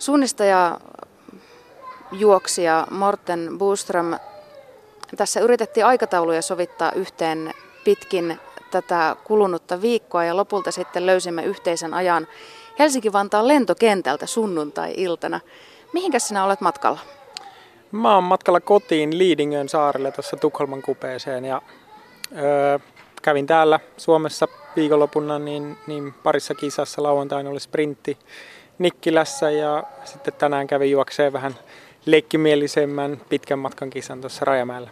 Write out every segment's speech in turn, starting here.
Suunnistaja juoksija Morten Boström. Tässä yritettiin aikatauluja sovittaa yhteen pitkin tätä kulunutta viikkoa ja lopulta sitten löysimme yhteisen ajan Helsinki-Vantaan lentokentältä sunnuntai-iltana. Mihinkä sinä olet matkalla? Mä oon matkalla kotiin Liidingön saarelle tuossa Tukholman kupeeseen ja öö, kävin täällä Suomessa viikonlopuna niin, niin parissa kisassa lauantaina oli sprintti Nikkilässä ja sitten tänään kävin juokseen vähän leikkimielisemmän pitkän matkan kisan tuossa Rajamäellä.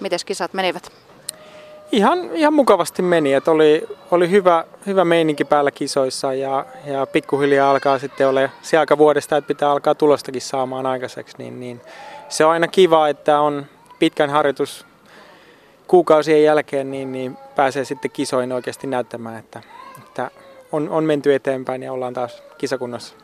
Mites kisat menivät? Ihan, ihan mukavasti meni, että oli, oli hyvä, hyvä meininki päällä kisoissa ja, ja pikkuhiljaa alkaa sitten olla se aika vuodesta, että pitää alkaa tulostakin saamaan aikaiseksi, niin, niin se on aina kiva, että on pitkän harjoitus kuukausien jälkeen, niin, niin pääsee sitten kisoin oikeasti näyttämään, että, että on, on menty eteenpäin ja ollaan taas kisakunnossa.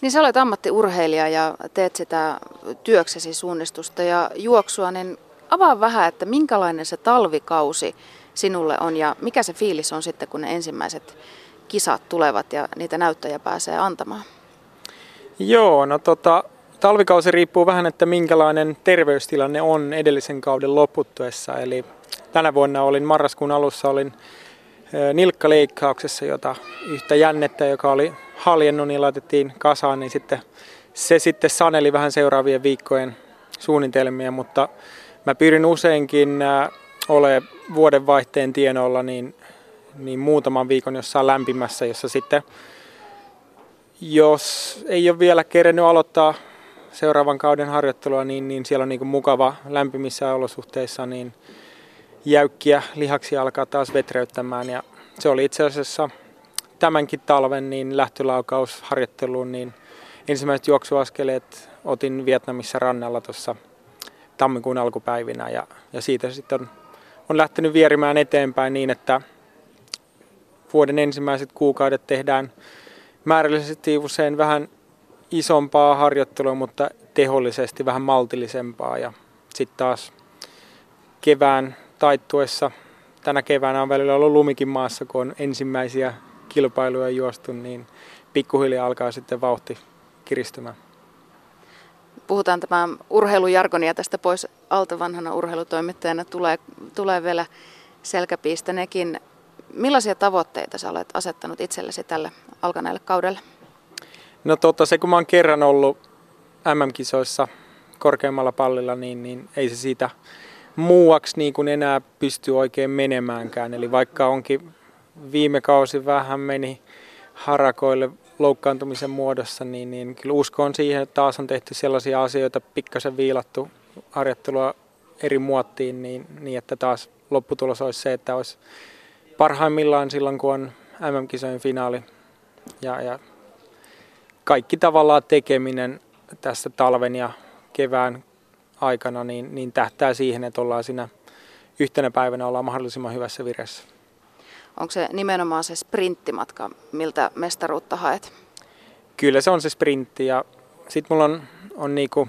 Niin sä olet ammattiurheilija ja teet sitä työksesi suunnistusta ja juoksua, niin avaa vähän, että minkälainen se talvikausi sinulle on ja mikä se fiilis on sitten, kun ne ensimmäiset kisat tulevat ja niitä näyttöjä pääsee antamaan? Joo, no tota, talvikausi riippuu vähän, että minkälainen terveystilanne on edellisen kauden loputtuessa. Eli tänä vuonna olin marraskuun alussa olin nilkkaleikkauksessa, jota yhtä jännettä, joka oli haljennut, niin laitettiin kasaan, niin sitten se sitten saneli vähän seuraavien viikkojen suunnitelmia, mutta mä pyrin useinkin ole vuodenvaihteen tienoilla niin, niin muutaman viikon jossain lämpimässä, jossa sitten jos ei ole vielä kerennyt aloittaa seuraavan kauden harjoittelua, niin, niin siellä on niin mukava lämpimissä olosuhteissa, niin jäykkiä lihaksia alkaa taas vetreyttämään. Ja se oli itse asiassa tämänkin talven niin lähtölaukaus harjoitteluun, niin ensimmäiset juoksuaskeleet otin Vietnamissa rannalla tuossa tammikuun alkupäivinä ja, ja siitä sitten on, on lähtenyt vierimään eteenpäin niin, että vuoden ensimmäiset kuukaudet tehdään määrällisesti usein vähän isompaa harjoittelua, mutta tehollisesti vähän maltillisempaa ja sitten taas kevään taittuessa, tänä keväänä on välillä ollut lumikin maassa, kun on ensimmäisiä kilpailuja juostu, niin pikkuhiljaa alkaa sitten vauhti kiristymään puhutaan tämän urheilujargonia tästä pois alta vanhana urheilutoimittajana, tulee, tulee vielä selkäpiistä nekin. Millaisia tavoitteita sä olet asettanut itsellesi tälle alkaneelle kaudelle? No totta, se kun mä oon kerran ollut MM-kisoissa korkeammalla pallilla, niin, niin ei se siitä muuaksi niin kuin enää pysty oikein menemäänkään. Eli vaikka onkin viime kausi vähän meni harakoille loukkaantumisen muodossa, niin, niin kyllä uskon siihen, että taas on tehty sellaisia asioita, pikkasen viilattu harjoittelua eri muottiin, niin, niin että taas lopputulos olisi se, että olisi parhaimmillaan silloin, kun on MM-kisojen finaali ja, ja kaikki tavallaan tekeminen tässä talven ja kevään aikana, niin, niin tähtää siihen, että ollaan siinä yhtenä päivänä ollaan mahdollisimman hyvässä vireessä. Onko se nimenomaan se sprinttimatka, miltä mestaruutta haet? Kyllä se on se sprintti ja sitten mulla on, on niinku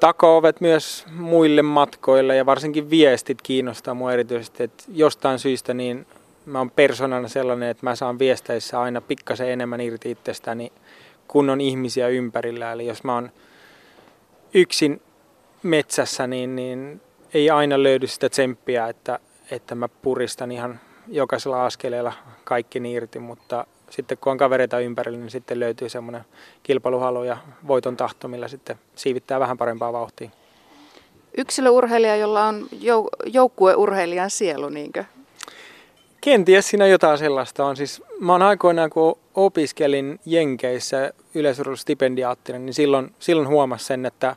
takaovet myös muille matkoille ja varsinkin viestit kiinnostaa mua erityisesti, että jostain syystä niin mä oon persoonana sellainen, että mä saan viesteissä aina pikkasen enemmän irti itsestäni, kun on ihmisiä ympärillä. Eli jos mä oon yksin metsässä, niin, niin ei aina löydy sitä tsemppiä, että, että mä puristan ihan jokaisella askeleella kaikki irti, mutta sitten kun on kavereita ympärillä, niin sitten löytyy semmoinen kilpailuhalu ja voiton tahto, millä sitten siivittää vähän parempaa vauhtia. Yksilöurheilija, jolla on jou- joukkueurheilijan sielu, niinkö? Kenties siinä jotain sellaista on. Siis mä oon aikoinaan, kun opiskelin Jenkeissä yleisurheilustipendiaattina, niin silloin, silloin huomasin sen, että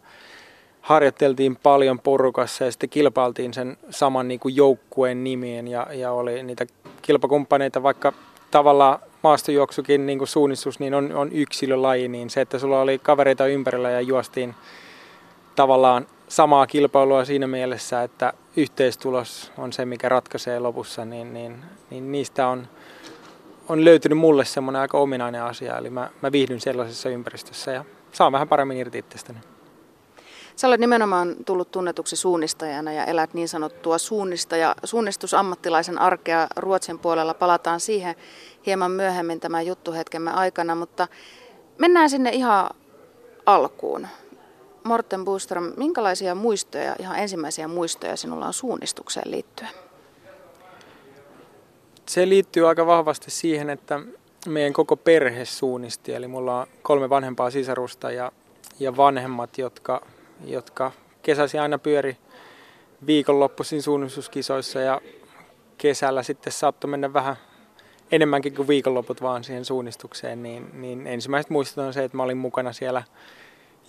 harjoitteltiin paljon porukassa ja sitten kilpailtiin sen saman niin kuin joukkueen nimien ja, ja oli niitä kilpakumppaneita, vaikka tavallaan maastojuoksukin niin kuin suunnistus niin on, on yksilölaji, niin se, että sulla oli kavereita ympärillä ja juostiin tavallaan samaa kilpailua siinä mielessä, että yhteistulos on se, mikä ratkaisee lopussa, niin, niin, niin niistä on, on löytynyt mulle semmoinen aika ominainen asia. Eli mä, mä viihdyn sellaisessa ympäristössä ja saan vähän paremmin irti itsestäni. Sä olet nimenomaan tullut tunnetuksi suunnistajana ja elät niin sanottua suunnistaja, suunnistusammattilaisen arkea Ruotsin puolella. Palataan siihen hieman myöhemmin tämän juttuhetkemme aikana, mutta Mennään sinne ihan alkuun. Morten Buström, minkälaisia muistoja, ihan ensimmäisiä muistoja sinulla on suunnistukseen liittyen? Se liittyy aika vahvasti siihen, että meidän koko perhe suunnisti. Eli mulla on kolme vanhempaa sisarusta ja, ja vanhemmat, jotka, jotka kesäsi aina pyöri viikonloppuisin suunnistuskisoissa ja kesällä sitten saattoi mennä vähän enemmänkin kuin viikonloput vaan siihen suunnistukseen, niin, niin ensimmäiset muistot on se, että mä olin mukana siellä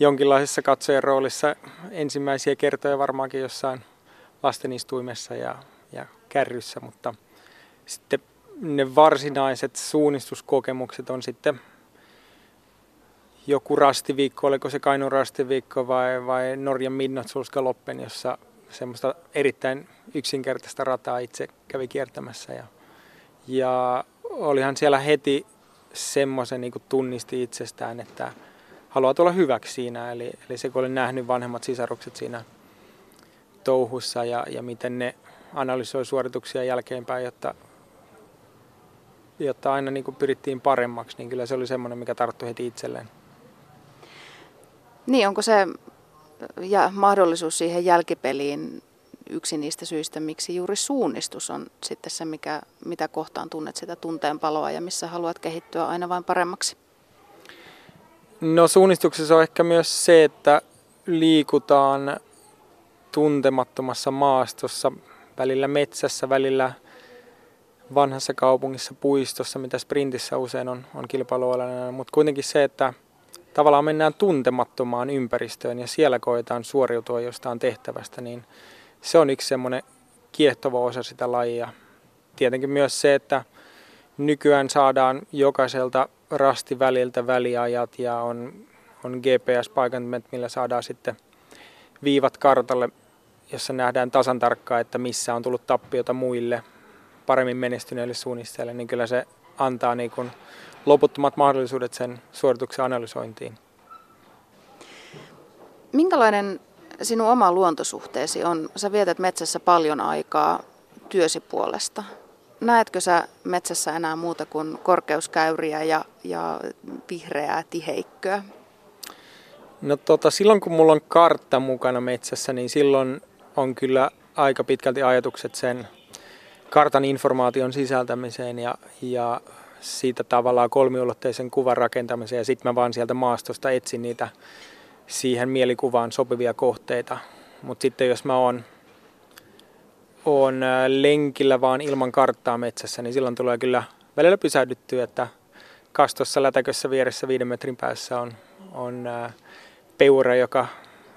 jonkinlaisessa katsojen roolissa. Ensimmäisiä kertoja varmaankin jossain lastenistuimessa ja, ja kärryssä, mutta sitten ne varsinaiset suunnistuskokemukset on sitten joku rastiviikko, oliko se Kainuun rastiviikko vai, vai Norjan Midnatsulskaloppen, jossa semmoista erittäin yksinkertaista rataa itse kävi kiertämässä. Ja, ja olihan siellä heti semmoisen niin tunnisti itsestään, että haluaa tulla hyväksi siinä. Eli, eli se kun olin nähnyt vanhemmat sisarukset siinä touhussa ja, ja miten ne analysoi suorituksia jälkeenpäin, jotta, jotta aina niin pyrittiin paremmaksi, niin kyllä se oli semmoinen, mikä tarttui heti itselleen. Niin, onko se ja mahdollisuus siihen jälkipeliin yksi niistä syistä, miksi juuri suunnistus on sitten se, mikä, mitä kohtaan tunnet sitä tunteenpaloa ja missä haluat kehittyä aina vain paremmaksi? No suunnistuksessa on ehkä myös se, että liikutaan tuntemattomassa maastossa, välillä metsässä, välillä vanhassa kaupungissa, puistossa, mitä sprintissä usein on, on kilpailualainen, mutta kuitenkin se, että tavallaan mennään tuntemattomaan ympäristöön ja siellä koetaan suoriutua jostain tehtävästä, niin se on yksi semmoinen kiehtova osa sitä lajia. Tietenkin myös se, että nykyään saadaan jokaiselta rastiväliltä väliajat ja on, on GPS-paikantimet, millä saadaan sitten viivat kartalle, jossa nähdään tasan tarkkaan, että missä on tullut tappiota muille paremmin menestyneille suunnistajille, niin kyllä se antaa niin kuin loputtomat mahdollisuudet sen suorituksen analysointiin. Minkälainen sinun oma luontosuhteesi on? Sä vietät metsässä paljon aikaa työsi puolesta. Näetkö sä metsässä enää muuta kuin korkeuskäyriä ja, ja vihreää tiheikköä? No tota, silloin kun mulla on kartta mukana metsässä, niin silloin on kyllä aika pitkälti ajatukset sen kartan informaation sisältämiseen ja, ja siitä tavallaan kolmiulotteisen kuvan rakentamiseen ja sitten mä vaan sieltä maastosta etsin niitä siihen mielikuvaan sopivia kohteita. Mutta sitten jos mä oon, oon lenkillä vaan ilman karttaa metsässä, niin silloin tulee kyllä välillä pysähdyttyä, että kastossa lätäkössä vieressä viiden metrin päässä on, on peura, joka,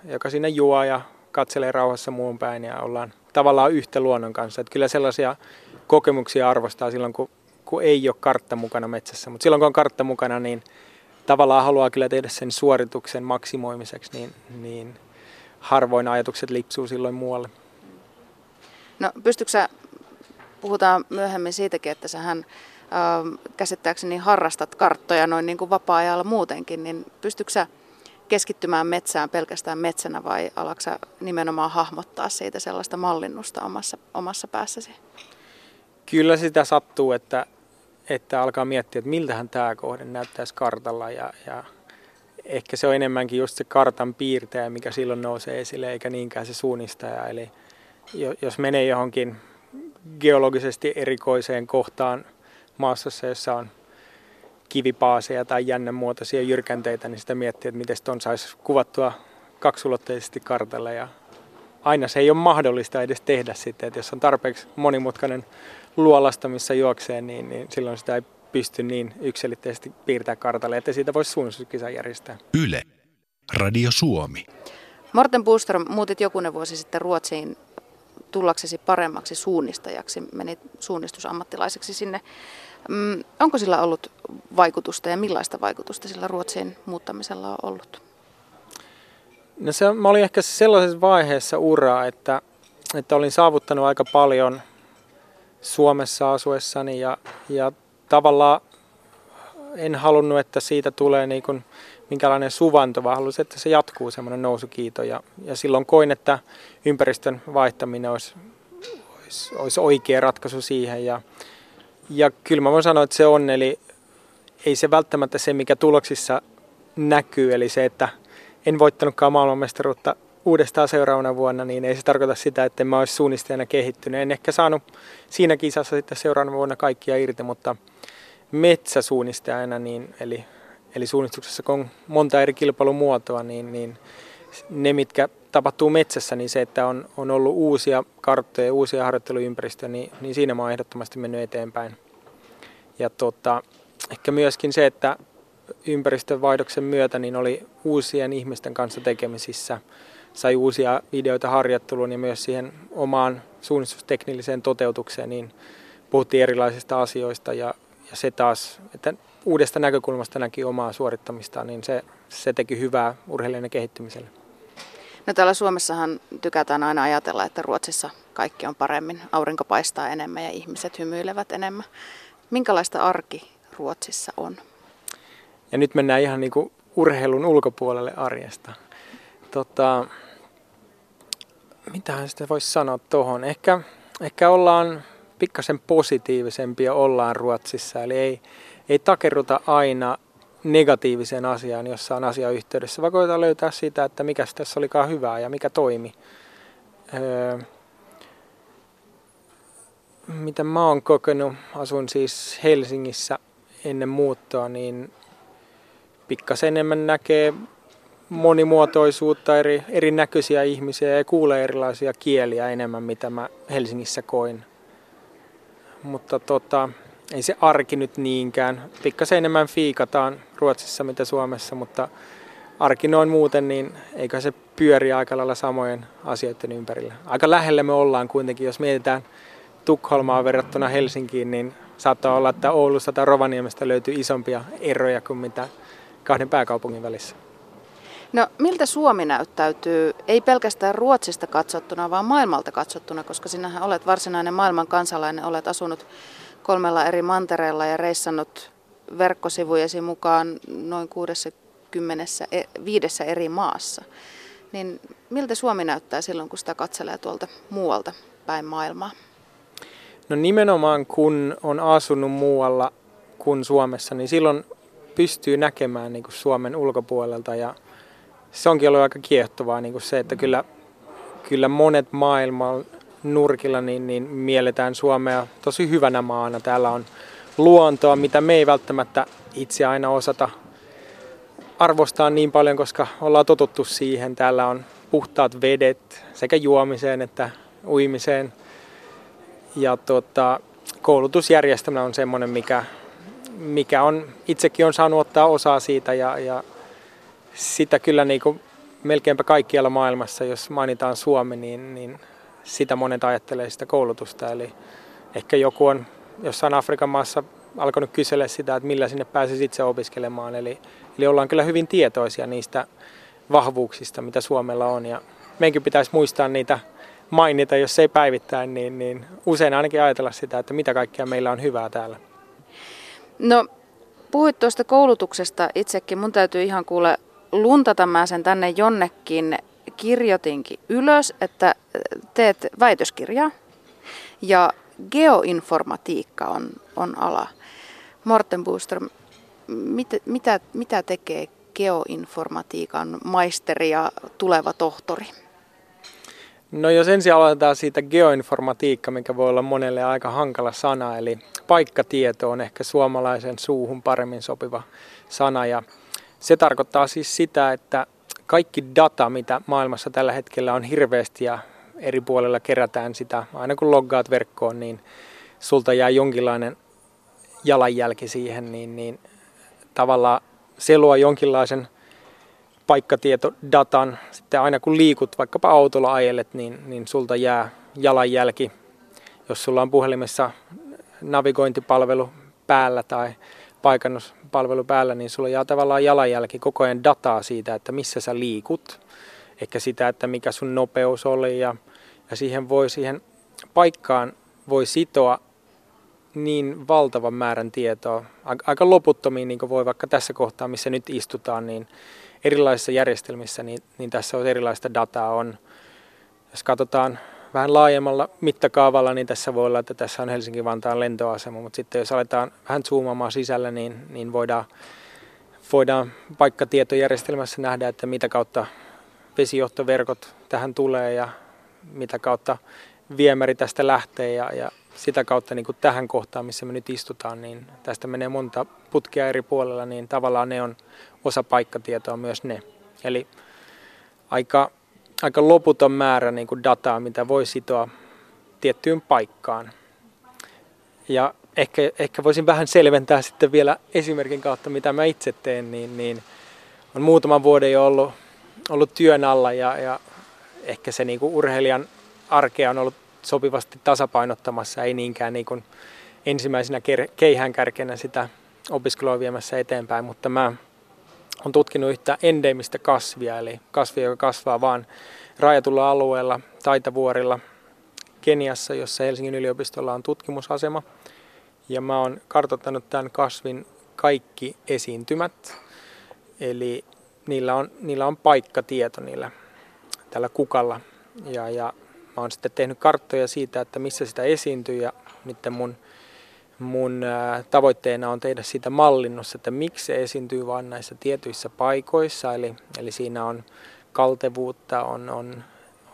joka sinne juo ja katselee rauhassa muun päin ja ollaan tavallaan yhtä luonnon kanssa. Että kyllä sellaisia kokemuksia arvostaa silloin, kun kun ei ole kartta mukana metsässä. Mutta silloin kun on kartta mukana, niin tavallaan haluaa kyllä tehdä sen suorituksen maksimoimiseksi, niin, niin harvoin ajatukset lipsuu silloin muualle. No pystytkö sä, puhutaan myöhemmin siitäkin, että sähän äh, käsittääkseni harrastat karttoja noin niin kuin vapaa-ajalla muutenkin, niin pystytkö sä keskittymään metsään pelkästään metsänä vai alatko nimenomaan hahmottaa siitä sellaista mallinnusta omassa, omassa päässäsi? Kyllä sitä sattuu, että, että alkaa miettiä, että miltähän tämä kohde näyttäisi kartalla ja, ja ehkä se on enemmänkin just se kartan piirtäjä, mikä silloin nousee esille, eikä niinkään se suunnistaja. Eli jos menee johonkin geologisesti erikoiseen kohtaan maastossa, jossa on kivipaaseja tai jännänmuotoisia jyrkänteitä, niin sitä miettii, että miten tuon saisi kuvattua kaksulotteisesti kartalle. Ja aina se ei ole mahdollista edes tehdä sitten, että jos on tarpeeksi monimutkainen luolasta, missä juoksee, niin, niin silloin sitä ei pysty niin yksilitteisesti piirtää kartalle, että siitä voisi suunnistuskisa järjestää. Yle. Radio Suomi. Morten Buström, muutit jokunen vuosi sitten Ruotsiin tullaksesi paremmaksi suunnistajaksi, menit suunnistusammattilaiseksi sinne. Mm, onko sillä ollut vaikutusta ja millaista vaikutusta sillä Ruotsiin muuttamisella on ollut? No se, mä olin ehkä sellaisessa vaiheessa uraa, että, että olin saavuttanut aika paljon Suomessa asuessani ja, ja tavallaan en halunnut, että siitä tulee niin kuin minkälainen suvanto, vaan halusin, että se jatkuu semmoinen nousukiito. Ja, ja silloin koin, että ympäristön vaihtaminen olisi, olisi, olisi oikea ratkaisu siihen. Ja, ja kyllä mä voin sanoa, että se on, eli ei se välttämättä se, mikä tuloksissa näkyy. Eli se, että en voittanutkaan maailmanmestaruutta uudestaan seuraavana vuonna, niin ei se tarkoita sitä, että mä olisi suunnistajana kehittynyt. En ehkä saanut siinä kisassa sitten seuraavana vuonna kaikkia irti, mutta metsäsuunnistajana, niin, eli, eli suunnistuksessa kun on monta eri kilpailumuotoa, niin, niin ne, mitkä tapahtuu metsässä, niin se, että on, on ollut uusia karttoja, uusia harjoitteluympäristöjä, niin, niin siinä mä oon ehdottomasti mennyt eteenpäin. Ja tota, ehkä myöskin se, että ympäristön vaihdoksen myötä niin oli uusien ihmisten kanssa tekemisissä, sai uusia videoita harjoitteluun ja myös siihen omaan suunnistusteknilliseen toteutukseen, niin puhuttiin erilaisista asioista ja, ja se taas, että uudesta näkökulmasta näki omaa suorittamistaan, niin se, se teki hyvää urheilijan kehittymiselle. No täällä Suomessahan tykätään aina ajatella, että Ruotsissa kaikki on paremmin, aurinko paistaa enemmän ja ihmiset hymyilevät enemmän. Minkälaista arki Ruotsissa on? Ja nyt mennään ihan niin kuin urheilun ulkopuolelle arjesta. Tota, mitähän sitä voisi sanoa tuohon? Ehkä, ehkä ollaan pikkasen positiivisempia ollaan Ruotsissa, eli ei, ei takerruta aina negatiiviseen asiaan jossain asiayhteydessä, vaan koetaan löytää sitä, että mikä tässä olikaan hyvää ja mikä toimi. Öö, mitä mä oon kokenut, asun siis Helsingissä ennen muuttoa, niin pikkasen enemmän näkee monimuotoisuutta, eri, erinäköisiä ihmisiä ja kuulee erilaisia kieliä enemmän, mitä mä Helsingissä koin. Mutta tota, ei se arki nyt niinkään. Pikkasen enemmän fiikataan Ruotsissa mitä Suomessa, mutta arki noin muuten, niin eikö se pyöri aika lailla samojen asioiden ympärillä. Aika lähellä me ollaan kuitenkin, jos mietitään Tukholmaa verrattuna Helsinkiin, niin saattaa olla, että Oulusta tai Rovaniemestä löytyy isompia eroja kuin mitä kahden pääkaupungin välissä. No miltä Suomi näyttäytyy, ei pelkästään Ruotsista katsottuna, vaan maailmalta katsottuna, koska sinähän olet varsinainen maailman kansalainen, olet asunut kolmella eri mantereella ja reissannut verkkosivujesi mukaan noin 65 e- eri maassa. Niin miltä Suomi näyttää silloin, kun sitä katselee tuolta muualta päin maailmaa? No nimenomaan kun on asunut muualla kuin Suomessa, niin silloin pystyy näkemään niin kuin Suomen ulkopuolelta ja se onkin ollut aika kiehtovaa niin kuin se, että kyllä, kyllä monet maailman nurkilla niin, niin mielletään Suomea tosi hyvänä maana. Täällä on luontoa, mitä me ei välttämättä itse aina osata arvostaa niin paljon, koska ollaan totuttu siihen. Täällä on puhtaat vedet sekä juomiseen että uimiseen. Ja tota, koulutusjärjestelmä on semmoinen, mikä, mikä on, itsekin on saanut ottaa osaa siitä ja, ja sitä kyllä niin kuin melkeinpä kaikkialla maailmassa, jos mainitaan Suomi, niin, niin sitä monet ajattelee sitä koulutusta. Eli ehkä joku on jossain Afrikan maassa alkanut kysellä sitä, että millä sinne pääsisi itse opiskelemaan. Eli, eli ollaan kyllä hyvin tietoisia niistä vahvuuksista, mitä Suomella on. Ja meidänkin pitäisi muistaa niitä mainita, jos ei päivittäin, niin, niin usein ainakin ajatella sitä, että mitä kaikkea meillä on hyvää täällä. No, puhuit tuosta koulutuksesta itsekin. Mun täytyy ihan kuule luntata mä sen tänne jonnekin. Kirjoitinkin ylös, että teet väitöskirjaa ja geoinformatiikka on, on ala. Morten Booster, mit, mitä, mitä tekee geoinformatiikan maisteri ja tuleva tohtori? No jos ensin aloitetaan siitä geoinformatiikka, mikä voi olla monelle aika hankala sana, eli paikkatieto on ehkä suomalaisen suuhun paremmin sopiva sana ja se tarkoittaa siis sitä, että kaikki data, mitä maailmassa tällä hetkellä on hirveästi ja eri puolilla kerätään sitä, aina kun loggaat verkkoon, niin sulta jää jonkinlainen jalanjälki siihen, niin, niin tavallaan se luo jonkinlaisen paikkatietodatan. Sitten aina kun liikut vaikkapa autolla ajelet, niin, niin sulta jää jalanjälki. Jos sulla on puhelimessa navigointipalvelu päällä tai paikannuspalvelu päällä, niin sulla jää tavallaan jalanjälki koko ajan dataa siitä, että missä sä liikut. Ehkä sitä, että mikä sun nopeus oli ja, ja siihen voi siihen paikkaan voi sitoa niin valtavan määrän tietoa, aika loputtomiin, niin kuin voi vaikka tässä kohtaa, missä nyt istutaan, niin erilaisissa järjestelmissä, niin, niin tässä on erilaista dataa. On, jos katsotaan vähän laajemmalla mittakaavalla, niin tässä voi olla, että tässä on Helsinki-Vantaan lentoasema, mutta sitten jos aletaan vähän zoomaamaan sisällä, niin, niin voidaan voidaan paikkatietojärjestelmässä nähdä, että mitä kautta vesijohtoverkot tähän tulee ja mitä kautta viemäri tästä lähtee ja, ja sitä kautta niin kuin tähän kohtaan, missä me nyt istutaan, niin tästä menee monta putkea eri puolella, niin tavallaan ne on osa paikkatietoa myös ne. Eli aika, aika loputon määrä niin kuin dataa, mitä voi sitoa tiettyyn paikkaan. Ja ehkä, ehkä voisin vähän selventää sitten vielä esimerkin kautta, mitä mä itse teen, niin, niin on muutaman vuoden jo ollut, ollut työn alla ja, ja ehkä se niin kuin urheilijan arkea on ollut sopivasti tasapainottamassa, ei niinkään niin kuin ensimmäisenä keihään kärkenä sitä opiskelua viemässä eteenpäin, mutta mä on tutkinut yhtä endemistä kasvia, eli kasvia, joka kasvaa vain rajatulla alueella, Taitavuorilla, Keniassa, jossa Helsingin yliopistolla on tutkimusasema. Ja mä oon kartoittanut tämän kasvin kaikki esiintymät, eli niillä on, niillä on paikkatieto niillä tällä kukalla. Ja, ja mä oon sitten tehnyt karttoja siitä, että missä sitä esiintyy ja nyt mun, mun tavoitteena on tehdä siitä mallinnus, että miksi se esiintyy vain näissä tietyissä paikoissa. Eli, eli siinä on kaltevuutta, on, on,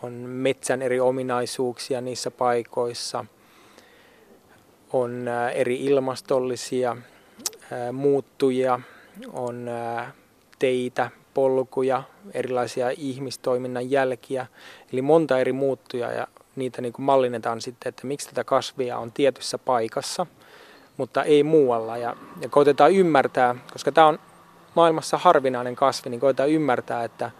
on metsän eri ominaisuuksia niissä paikoissa, on eri ilmastollisia muuttujia, on teitä, polkuja, erilaisia ihmistoiminnan jälkiä, eli monta eri muuttuja ja niitä niin kuin mallinnetaan sitten, että miksi tätä kasvia on tietyssä paikassa, mutta ei muualla. Ja, ja koitetaan ymmärtää, koska tämä on maailmassa harvinainen kasvi, niin koitetaan ymmärtää, että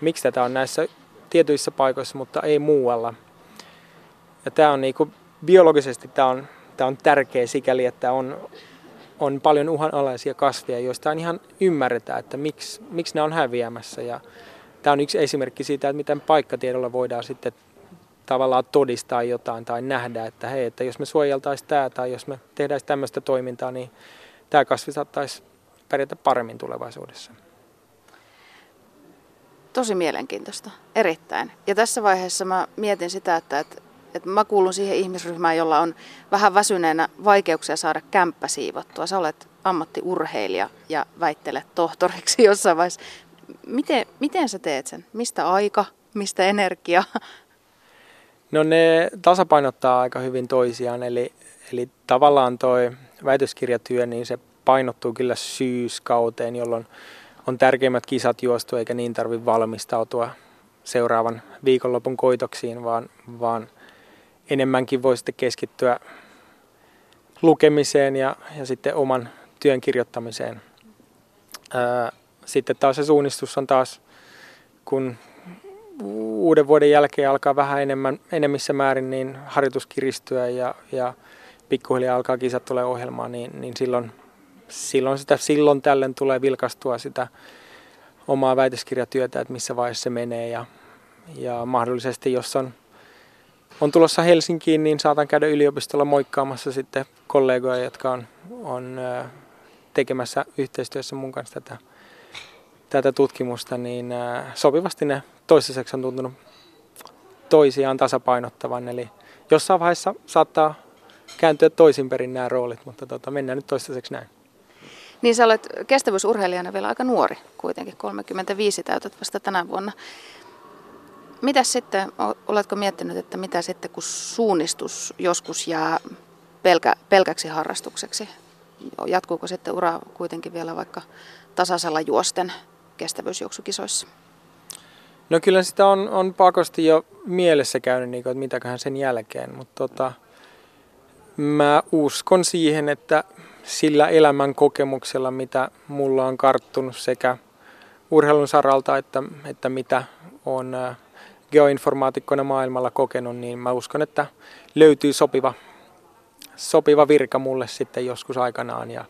miksi tätä on näissä tietyissä paikoissa, mutta ei muualla. Ja tämä on niin kuin, biologisesti tämä on, tämä on tärkeä sikäli, että on, on paljon uhanalaisia kasveja, joista ihan ymmärretään, että miksi, miksi ne on häviämässä. Ja tämä on yksi esimerkki siitä, että miten paikkatiedolla voidaan sitten tavallaan todistaa jotain tai nähdä, että hei, että jos me suojeltaisiin tämä tai jos me tehdään tämmöistä toimintaa, niin tämä kasvi saattaisi pärjätä paremmin tulevaisuudessa. Tosi mielenkiintoista, erittäin. Ja tässä vaiheessa mä mietin sitä, että, että että mä kuulun siihen ihmisryhmään, jolla on vähän väsyneenä vaikeuksia saada kämppä siivottua. Sä olet ammattiurheilija ja väittelet tohtoriksi jossain vaiheessa. Miten, miten sä teet sen? Mistä aika? Mistä energia? No ne tasapainottaa aika hyvin toisiaan, eli, eli tavallaan toi väitöskirjatyö, niin se painottuu kyllä syyskauteen, jolloin on tärkeimmät kisat juostu, eikä niin tarvitse valmistautua seuraavan viikonlopun koitoksiin, vaan, vaan – enemmänkin voi sitten keskittyä lukemiseen ja, ja sitten oman työn kirjoittamiseen. Ää, sitten taas se suunnistus on taas, kun uuden vuoden jälkeen alkaa vähän enemmän, enemmissä määrin niin harjoitus kiristyä ja, ja pikkuhiljaa alkaa kisat tulee ohjelmaan, niin, niin silloin, silloin, sitä, silloin tällöin tulee vilkastua sitä omaa väitöskirjatyötä, että missä vaiheessa se menee ja, ja mahdollisesti jos on on tulossa Helsinkiin, niin saatan käydä yliopistolla moikkaamassa sitten kollegoja, jotka on, on tekemässä yhteistyössä mun kanssa tätä, tätä tutkimusta, niin sopivasti ne toistaiseksi on tuntunut toisiaan tasapainottavan. Eli jossain vaiheessa saattaa kääntyä toisinperin nämä roolit, mutta tota, mennään nyt toistaiseksi näin. Niin sä olet kestävyysurheilijana vielä aika nuori kuitenkin, 35 täytät vasta tänä vuonna. Mitä sitten, oletko miettinyt, että mitä sitten kun suunnistus joskus jää pelkä, pelkäksi harrastukseksi? Jatkuuko sitten ura kuitenkin vielä vaikka tasaisella juosten kestävyysjuoksukisoissa? No kyllä sitä on, on pakosti jo mielessä käynyt, niin kuin, että mitäköhän sen jälkeen, mutta tota, mä uskon siihen, että sillä elämän kokemuksella, mitä mulla on karttunut sekä urheilun saralta, että, että mitä on geoinformaatikkona maailmalla kokenut, niin mä uskon, että löytyy sopiva, sopiva virka mulle sitten joskus aikanaan. Ja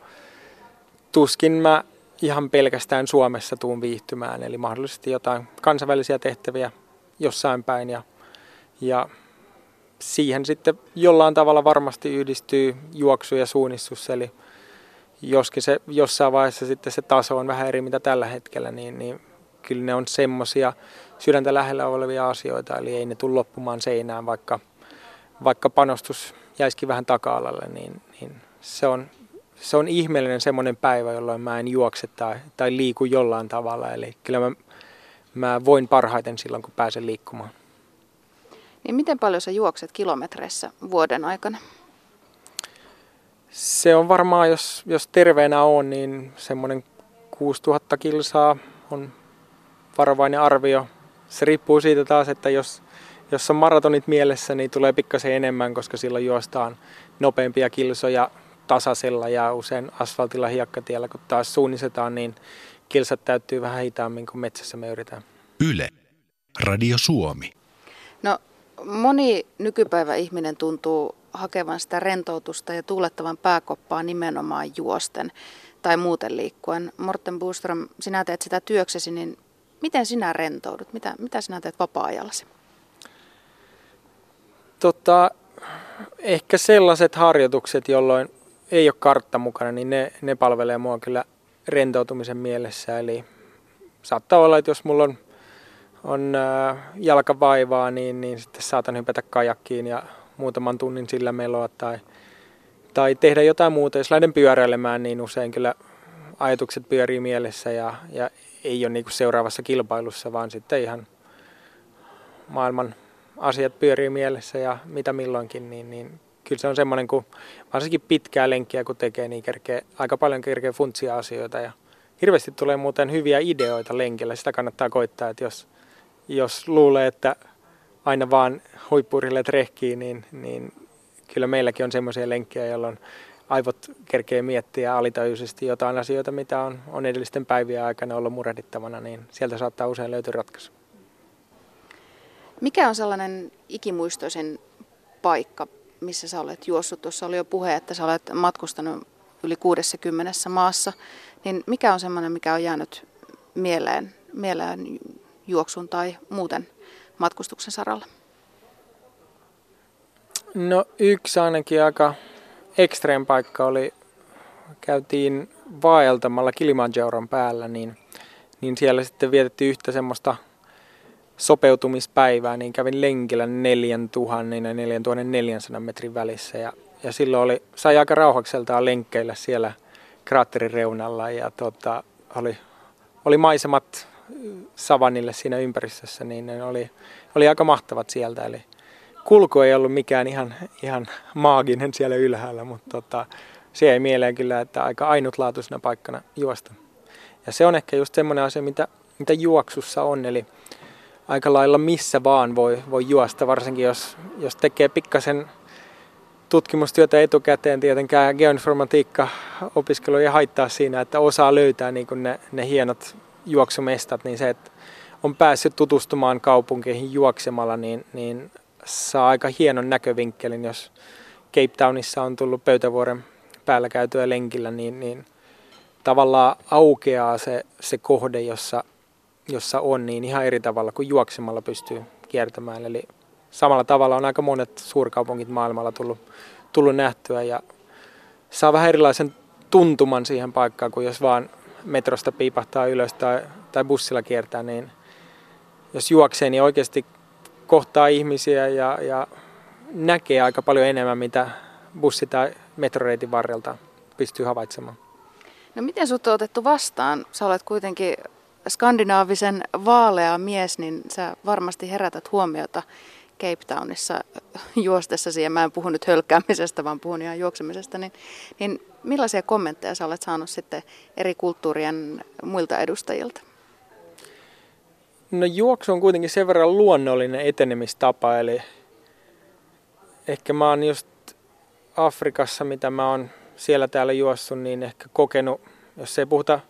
tuskin mä ihan pelkästään Suomessa tuun viihtymään, eli mahdollisesti jotain kansainvälisiä tehtäviä jossain päin. Ja, ja siihen sitten jollain tavalla varmasti yhdistyy juoksu ja suunnistus, eli joskin se jossain vaiheessa sitten se taso on vähän eri mitä tällä hetkellä, niin, niin kyllä ne on semmoisia sydäntä lähellä olevia asioita, eli ei ne tule loppumaan seinään, vaikka, vaikka panostus jäisikin vähän taka-alalle, niin, niin se, on, se on ihmeellinen semmoinen päivä, jolloin mä en juokse tai, tai liiku jollain tavalla. Eli kyllä mä, mä voin parhaiten silloin, kun pääsen liikkumaan. Niin miten paljon sä juokset kilometreissä vuoden aikana? Se on varmaan, jos, jos terveenä on, niin semmoinen 6000 kilsaa on varovainen arvio. Se riippuu siitä taas, että jos, jos on maratonit mielessä, niin tulee pikkasen enemmän, koska silloin juostaan nopeampia kilsoja tasaisella ja usein asfaltilla hiekkatiellä, kun taas suunnistetaan, niin kilsat täyttyy vähän hitaammin kuin metsässä me yritetään. Yle. Radio Suomi. No moni nykypäivä ihminen tuntuu hakevan sitä rentoutusta ja tuulettavan pääkoppaa nimenomaan juosten tai muuten liikkuen. Morten Buström, sinä teet sitä työksesi, niin miten sinä rentoudut? Mitä, mitä sinä teet vapaa-ajallasi? Tota, ehkä sellaiset harjoitukset, jolloin ei ole kartta mukana, niin ne, ne palvelee mua kyllä rentoutumisen mielessä. Eli saattaa olla, että jos mulla on, on äh, jalkavaivaa, niin, niin sitten saatan hypätä kajakkiin ja muutaman tunnin sillä meloa tai, tai tehdä jotain muuta. Jos lähden pyöräilemään, niin usein kyllä ajatukset pyörii mielessä ja, ja ei ole niin kuin seuraavassa kilpailussa, vaan sitten ihan maailman asiat pyörii mielessä ja mitä milloinkin, niin, niin kyllä se on semmoinen, kun varsinkin pitkää lenkkiä kun tekee, niin kerkee, aika paljon kerkee funtsia asioita ja hirveästi tulee muuten hyviä ideoita lenkillä. Sitä kannattaa koittaa, että jos, jos luulee, että aina vaan huippurille trehkii, niin, niin kyllä meilläkin on semmoisia lenkkejä, jolloin aivot kerkee miettiä alitajuisesti jotain asioita, mitä on, on edellisten päivien aikana ollut murehdittavana, niin sieltä saattaa usein löytyä ratkaisu. Mikä on sellainen ikimuistoisen paikka, missä sä olet juossut? Tuossa oli jo puhe, että sä olet matkustanut yli 60 maassa. Niin mikä on sellainen, mikä on jäänyt mieleen, mieleen juoksun tai muuten matkustuksen saralla? No yksi ainakin aika ekstrem paikka oli, käytiin vaeltamalla Kilimanjaron päällä, niin, niin siellä sitten vietettiin yhtä semmoista sopeutumispäivää, niin kävin lenkillä 4000 ja 4400 metrin välissä ja, ja silloin oli, sai aika rauhakseltaan lenkkeillä siellä kraatterin reunalla ja tota, oli, oli maisemat savannille siinä ympäristössä, niin ne oli, oli aika mahtavat sieltä. Eli kulku ei ollut mikään ihan, ihan maaginen siellä ylhäällä, mutta tota, se ei mieleen kyllä, että aika ainutlaatuisena paikkana juosta. Ja se on ehkä just semmoinen asia, mitä, mitä juoksussa on, eli aika lailla missä vaan voi, voi juosta, varsinkin jos, jos tekee pikkasen tutkimustyötä etukäteen. Tietenkään geoinformatiikka opiskelu ei haittaa siinä, että osaa löytää niin ne, ne hienot juoksumestat, niin se, että on päässyt tutustumaan kaupunkeihin juoksemalla, niin, niin saa aika hienon näkövinkkelin, jos Cape Townissa on tullut pöytävuoren päällä käytyä lenkillä, niin, niin tavallaan aukeaa se, se kohde, jossa, jossa on, niin ihan eri tavalla kuin juoksemalla pystyy kiertämään. Eli samalla tavalla on aika monet suurkaupungit maailmalla tullut, tullut nähtyä ja saa vähän erilaisen tuntuman siihen paikkaan, kuin jos vaan metrosta piipahtaa ylös tai, tai bussilla kiertää, niin jos juoksee, niin oikeasti kohtaa ihmisiä ja, ja näkee aika paljon enemmän, mitä bussi- tai metroreitin varrelta pystyy havaitsemaan. No miten sut on otettu vastaan? Sä olet kuitenkin skandinaavisen vaalea mies, niin sä varmasti herätät huomiota Cape Townissa juostessasi, ja mä en puhu nyt hölkkäämisestä, vaan puhun ihan juoksemisesta, niin, niin millaisia kommentteja sä olet saanut sitten eri kulttuurien muilta edustajilta? No juoksu on kuitenkin sen verran luonnollinen etenemistapa, eli ehkä mä oon just Afrikassa, mitä mä oon siellä täällä juossut, niin ehkä kokenut, jos ei puhuta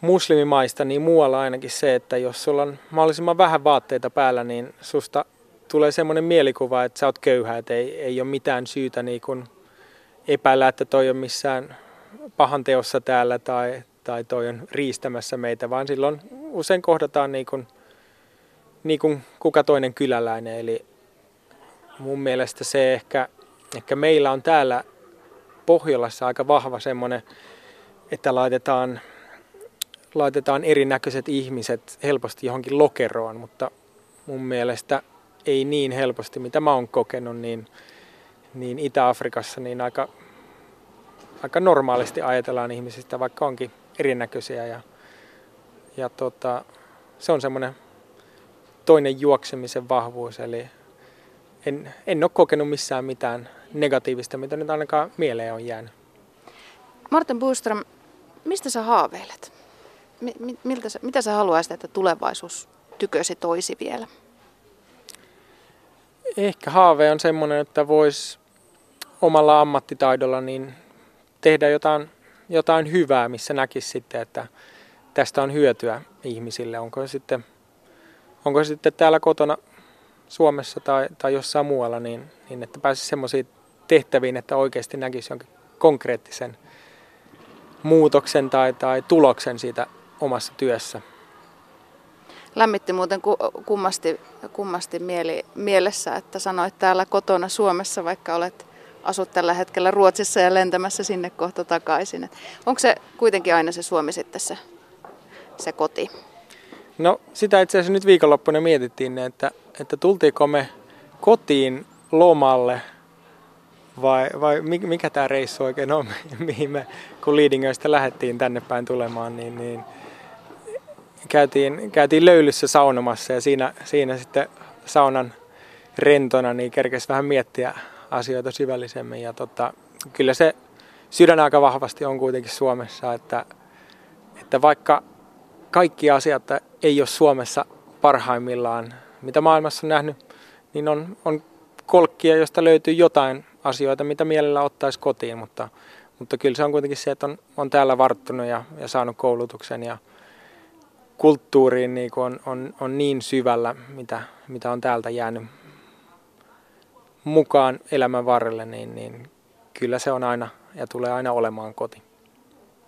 muslimimaista, niin muualla ainakin se, että jos sulla on mahdollisimman vähän vaatteita päällä, niin susta tulee semmoinen mielikuva, että sä oot köyhä, että ei, ei ole mitään syytä niin kun epäillä, että toi on missään pahan teossa täällä tai, tai toi on riistämässä meitä, vaan silloin usein kohdataan niin kuin, niin kuin kuka toinen kyläläinen. Eli mun mielestä se ehkä, ehkä meillä on täällä Pohjolassa aika vahva semmoinen, että laitetaan, laitetaan erinäköiset ihmiset helposti johonkin lokeroon, mutta mun mielestä ei niin helposti, mitä mä oon kokenut, niin, niin Itä-Afrikassa niin aika aika normaalisti ajatellaan ihmisistä, vaikka onkin erinäköisiä. Ja, ja tota, se on semmoinen toinen juoksemisen vahvuus, eli en, en ole kokenut missään mitään negatiivista, mitä nyt ainakaan mieleen on jäänyt. Martin Buström, mistä sä haaveilet? Miltä sä, mitä sä haluaisit, että tulevaisuus tykösi toisi vielä? Ehkä haave on semmoinen, että voisi omalla ammattitaidolla niin tehdä jotain, jotain hyvää, missä näkisi sitten, että tästä on hyötyä ihmisille. Onko se sitten, onko sitten täällä kotona Suomessa tai, tai jossain muualla, niin, niin että pääsisi semmoisiin tehtäviin, että oikeasti näkisi jonkin konkreettisen muutoksen tai, tai tuloksen siitä omassa työssä. Lämmitti muuten kummasti, kummasti mieli, mielessä, että sanoit täällä kotona Suomessa, vaikka olet asut tällä hetkellä Ruotsissa ja lentämässä sinne kohta takaisin. Et onko se kuitenkin aina se Suomi sitten se, se koti? No sitä itse asiassa nyt viikonloppuna mietittiin, että, että tultiinko me kotiin lomalle vai, vai mikä tämä reissu oikein on, mihin me kun Liidingöistä lähdettiin tänne päin tulemaan, niin, niin käytiin, käytiin löylyssä saunomassa ja siinä, siinä sitten saunan rentona niin kerkesi vähän miettiä asioita syvällisemmin. Ja tota, kyllä se sydän aika vahvasti on kuitenkin Suomessa, että, että vaikka kaikki asiat ei ole Suomessa parhaimmillaan, mitä maailmassa on nähnyt, niin on, on kolkkia, josta löytyy jotain asioita, mitä mielellä ottaisi kotiin, mutta, mutta kyllä se on kuitenkin se, että on, on täällä varttunut ja, ja saanut koulutuksen ja kulttuuriin niin on, on, on niin syvällä, mitä, mitä on täältä jäänyt mukaan elämän varrelle, niin, niin kyllä se on aina ja tulee aina olemaan koti.